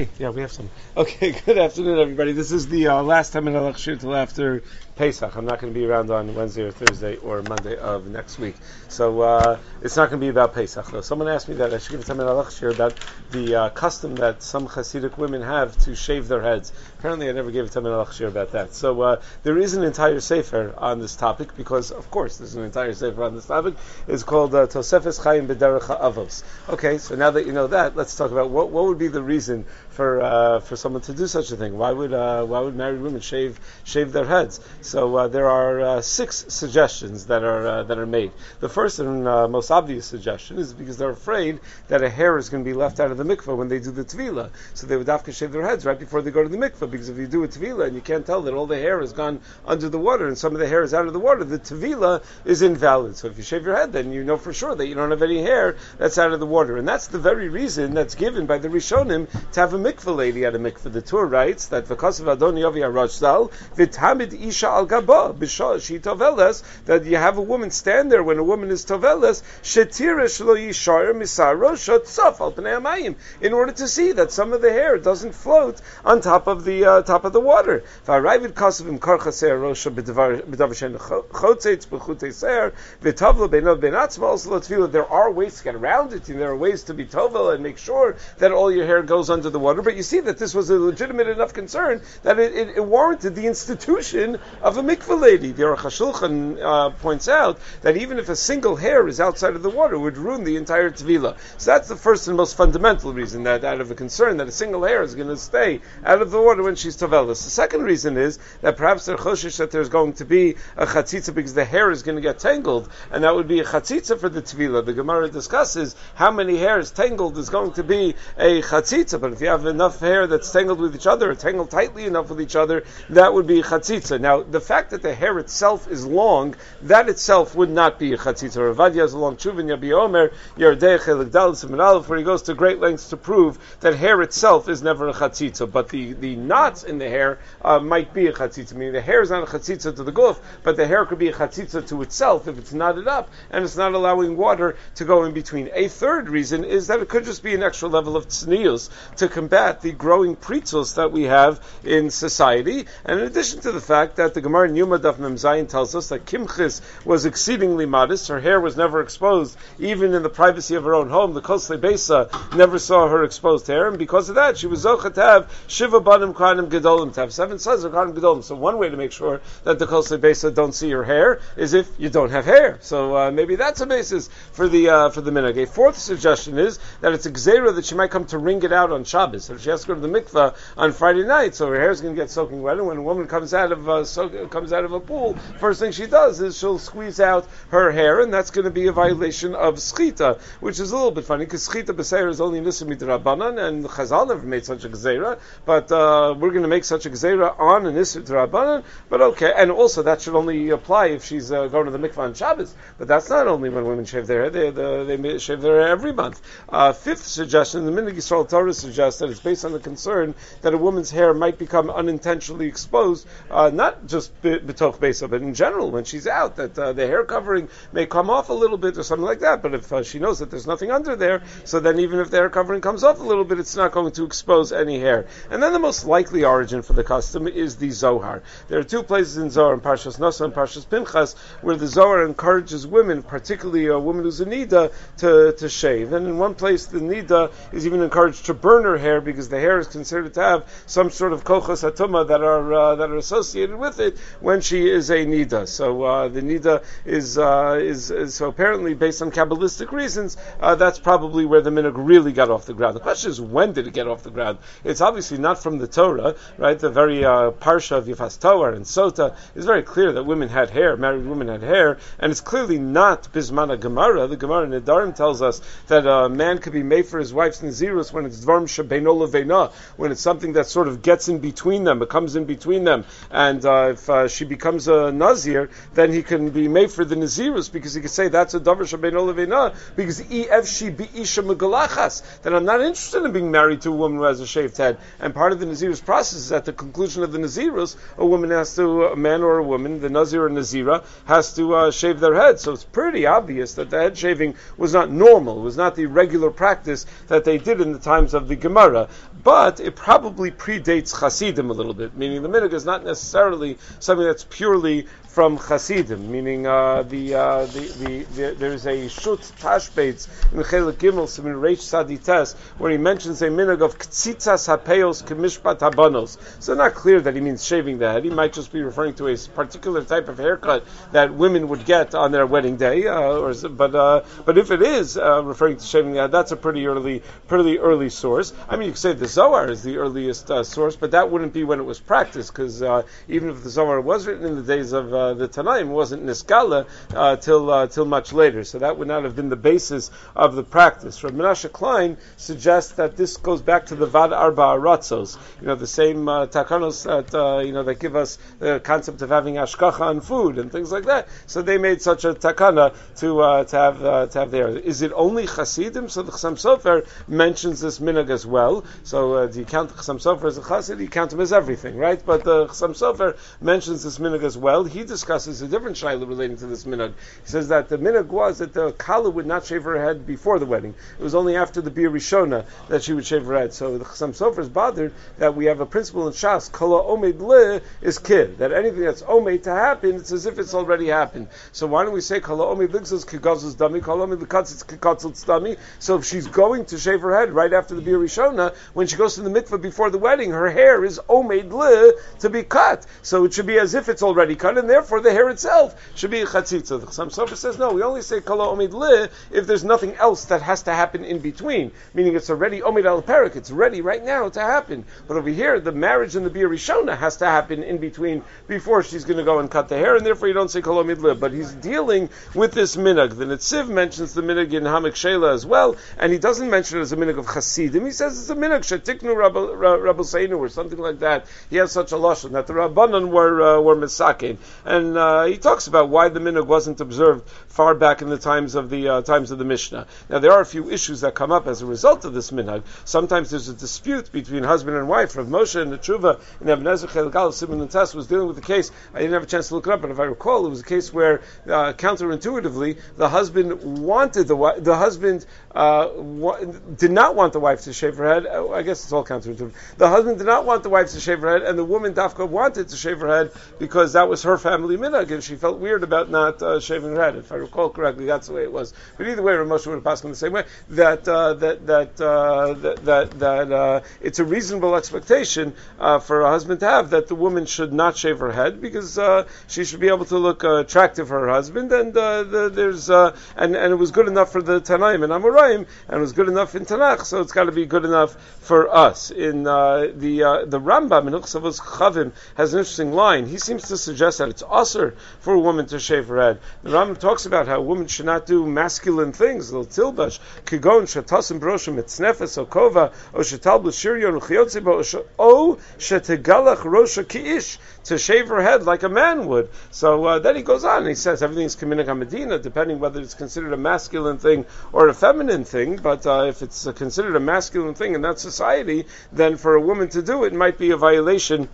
Okay, yeah, we have some. Okay, good afternoon, everybody. This is the uh, last time in Alach Shir till after Pesach. I'm not going to be around on Wednesday or Thursday or Monday of next week. So uh, it's not going to be about Pesach. Though. Someone asked me that I should give a time in Alach Shir about the uh, custom that some Hasidic women have to shave their heads. Apparently, I never gave a time in Alach Shir about that. So uh, there is an entire sefer on this topic because, of course, there's an entire sefer on this topic. It's called uh, Tosefes Chaim Avos. Okay, so now that you know that, let's talk about what, what would be the reason for uh, for someone to do such a thing. Why would uh, why would married women shave shave their heads? So uh, there are uh, six suggestions that are uh, that are made. The first and uh, most obvious suggestion is because they're afraid that a hair is going to be left out of the mikveh when they do the tvila. So they would have to shave their heads right before they go to the mikveh because if you do a tvila and you can't tell that all the hair has gone under the water and some of the hair is out of the water, the tvila is invalid. So if you shave your head, then you know for sure that you don't have any hair that's out of the water, and that's the very reason that's given by the Rishonim to have a mikveh lady at a mikveh. The Tur writes that because of Adoni Yovi Aroshdal, v'tamid isha al gaba she tovelas that you have a woman stand there when a woman is tovelas shetira shlo yishar misaro shotzof al pnei in order to see that some of the hair doesn't float on top of the uh, top of the water. V'arayvid kasavim karchaser rosha b'davar shen chotzetz b'chutei ser v'tavla beinav beinatzma also There are ways to get around it, and there are ways to be tovel and make sure that all your hair goes under the water. But you see that this was a legitimate enough concern that it, it, it warranted the institution of a mikveh lady. The Aruch HaShulchan uh, points out that even if a single hair is outside of the water, would ruin the entire tvila. So that's the first and most fundamental reason that out of a concern that a single hair is going to stay out of the water when she's tovelas. The second reason is that perhaps they're choshish that there's going to be a chatzitza because the hair is going to get tangled, and that would be a chatzitza for the tvila. The Gemara discusses how many hairs tangled is going to be a chatzitza, but if you have enough hair that's tangled with each other, or tangled tightly enough with each other, that would be chatzitza. Now, the fact that the hair itself is long, that itself would not be a chatzitza. Ravadia has a long chuvin, Yabia Omer, Yerdei where he goes to great lengths to prove that hair itself is never a chatzitza, but the, the knots in the hair uh, might be a chatzitza, meaning the hair is not a chatzitza to the guf, but the hair could be a chatzitza to itself if it's knotted up and it's not allowing water to go in between. A third reason is that it could just be an extra level of tznius to combat the growing pritzus that we have in society, and in addition to the fact that the Gemara in Yuma Daf Mem Zayin tells us that Kimchis was exceedingly modest, her hair was never exposed, even in the privacy of her own home. The Kosle Besa never saw her exposed hair, and because of that, she was Zocha to have Shiva Banim Kohanim Gedolim, to have seven sons of Kohanim Gedolim. So one way to make sure that the Kosle Besa don't see your hair is if you don't have hair. So uh, maybe that's a basis for the uh, for the minhag. A fourth suggestion is that it's a gzera that she might come to wring it out on Shabbos. So she has to go to the mikveh on Friday night, so her hair is going to get soaking wet, and when a woman comes out of uh, so, comes out of a pool, first thing she does is she'll squeeze out her hair, and that's going to be a violation of schita, which is a little bit funny because schita b'seir is only nisim midrabanan, and Chazal never made such a gzera, but uh, we're going to make such a gzera on a nisim midrabanan. But okay, and also that should only apply if she's uh, going to the mikvah on Shabbos. But that's not only when women shave their hair; they, they, they shave their hair every month. Uh, fifth suggestion: the Minhag Yisrael Torah suggests that it's based on the concern that a woman's hair might become unintentionally exposed, uh, not just betoch besa, but in general when she's out, that uh, the hair covering may come off a little bit or something like that. But if uh, she knows that there's nothing under there, so then even if the hair covering comes off a little bit, it's not going to expose any hair. And then the most likely origin for the custom is the Zohar. There are two places in Zohar, in Parshas Nasa and Parshas Pinchas, where the Zohar encourages women, particularly a woman who's a Nida, to, to shave. And in one place, the Nida is even encouraged to burn her hair because the hair is considered to have some sort of kochas atuma that are uh, that are associated with it when she is a nida. So uh, the nida is, uh, is, is so apparently based on kabbalistic reasons. Uh, that's probably where the minhag really got off the ground. The question is when did it get off the ground? It's obviously not from the Torah, right? The very uh, parsha of Yifas Toar and Sota is very clear that women had hair, married women had hair, and it's clearly not bismana Gemara. The Gemara in Nedarim tells us that a man could be made for his wife's nazirus when it's dvarm levena, when it's something that sort of gets in between them, it comes in between them, and uh, if uh, she becomes a nazir, then he can be made for the nazirus because he can say that's a davar shebeino levena because ef she be isha megalachas, then I'm not interested in being married to a woman who has a shaved head. And part of the nazirus process is at the conclusion of the nazirus, a woman has to, a man or a woman, the nazir or nazira, has to uh, shave their head. So it's pretty obvious that the head shaving was not normal, it was not the regular practice that they did in the times of the Gemara. Gemara, but it probably predates Hasidim a little bit, meaning the minhag is not necessarily something that's purely from Hasidim, meaning uh, the, uh, the, the, the, there's a Shut Tashbeitz in Chelik Gimel Simin Reish Sadites where he mentions a minhag of Ktzitzas Hapeos Kemishpat Habanos. So not clear that he means shaving the head. He might just be referring to a particular type of haircut that women would get on their wedding day. Uh, or, but uh, but if it is uh, referring to shaving the head, that's a pretty early pretty early source. I mean, you could say the Zohar is the earliest uh, source, but that wouldn't be when it was practiced because even if the Zohar was written in the days of uh, the Tanaim wasn't Niskala uh, till uh, till much later. So that would not have been the basis of the practice. Rav Menashe Klein suggests that this goes back to the Vad Arba Aratzos, you know, the same uh, takanos that uh, you know that give us the concept of having hashgacha on food and things like that. So they made such a takana to uh, to have uh, to have there. Is it only Chasidim? So the Chassam Sofer mentions this minhag as well. So do you count the Chassam Sofer as a Chassid? You count him as everything, right? But the Chassam Sofer mentions this minhag as well. He discusses a different shaila relating to this minhag. He says that the minhag was that the kala would not shave her head before the wedding. It was only after the bir rishona that she would shave her head. So the Chassam Sofer is bothered that we have a principle in Shas, kala omed le is kid, that anything that's omed to happen, it's as if it's already happened. So why don't we say kala omed ligzos kigazos dami, kala omed likatzitz kikatzitz dami? So if she's going to shave her head right after the bir rishona, when she goes to the mikveh before the wedding, her hair is omed le to be cut. So it should be as if it's already cut, and therefore the hair itself should be a chatzitza. The Chassam Sofer says no. We only say kala omid li if there's nothing else that has to happen in between, meaning it's already omid al perik. It's ready right now to happen. But over here, the marriage and the bir rishona has to happen in between before she's going to go and cut the hair, and therefore you don't say kala omid li. But he's dealing with this minhag. The Netziv mentions the minhag in Ha'amek She'elah as well, and he doesn't mention it as a minhag of chasidim. He says it's a minhag shetiknu rabbi Seinu or something like that. He has such a lashon that the rabbanon were uh, were misakin, and uh, he talks about why the minhag wasn't observed far back in the times of the uh, times of the Mishnah. Now there are a few issues that come up as a result of this minhag. Sometimes there's a dispute between husband and wife. Rav Moshe and the Tshuva and Even HaEzer Chelik Simon and Tess was dealing with the case. I didn't have a chance to look it up, but if I recall, it was a case where uh, counterintuitively the husband wanted the the husband uh, wa- did not want the wife to shave her head. Uh, I guess it's all counterintuitive. The husband did not want the wife to shave her head, and the woman Dafka wanted to shave her head because that was her family minhag, and she felt weird about not uh, shaving her head. If I recall correctly, that's the way it was. But either way, Ramosha would have passed in the same way that uh, that that, uh, that that uh, it's a reasonable expectation uh, for a husband to have that the woman should not shave her head because uh, she should be able to look attractive for her husband, and the, there's and and it was good enough for the Tanaim and Amoraim, and it was good enough in Tanakh, so it's got to be good enough for us. In the the Rambam Chavim has an interesting line. He seems to suggest that it's usher for a woman to shave her head. The Rambam talks about how a woman should not do masculine things, little tilbash, kigon, shatasim broshim, etznefes, okova, o shetal b'shiryon, uchiyotzeba, o shetegalach rosha ki'ish, to shave her head like a man would. So uh, then he goes on and he says everything's kaminik medina, depending whether it's considered a masculine thing or a feminine thing. But uh, if it's uh, considered a masculine thing in that society, then for a woman to do it might be a violation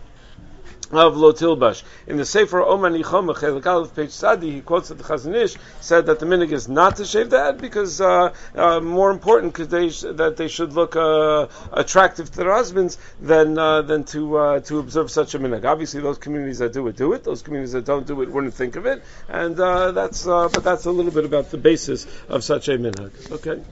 of Lotilbash. In the Sefer Oman Yichom, page Sadi, he quotes that the Chazon Ish said that the minig is not to shave the head because uh, uh, more important because they sh- that they should look uh, attractive to their husbands than uh, than to uh, to observe such a minig. Obviously, those communities that do it do it. Those communities that don't do it wouldn't think of it, and uh, that's but that's a little bit about the basis of such a minig. Okay.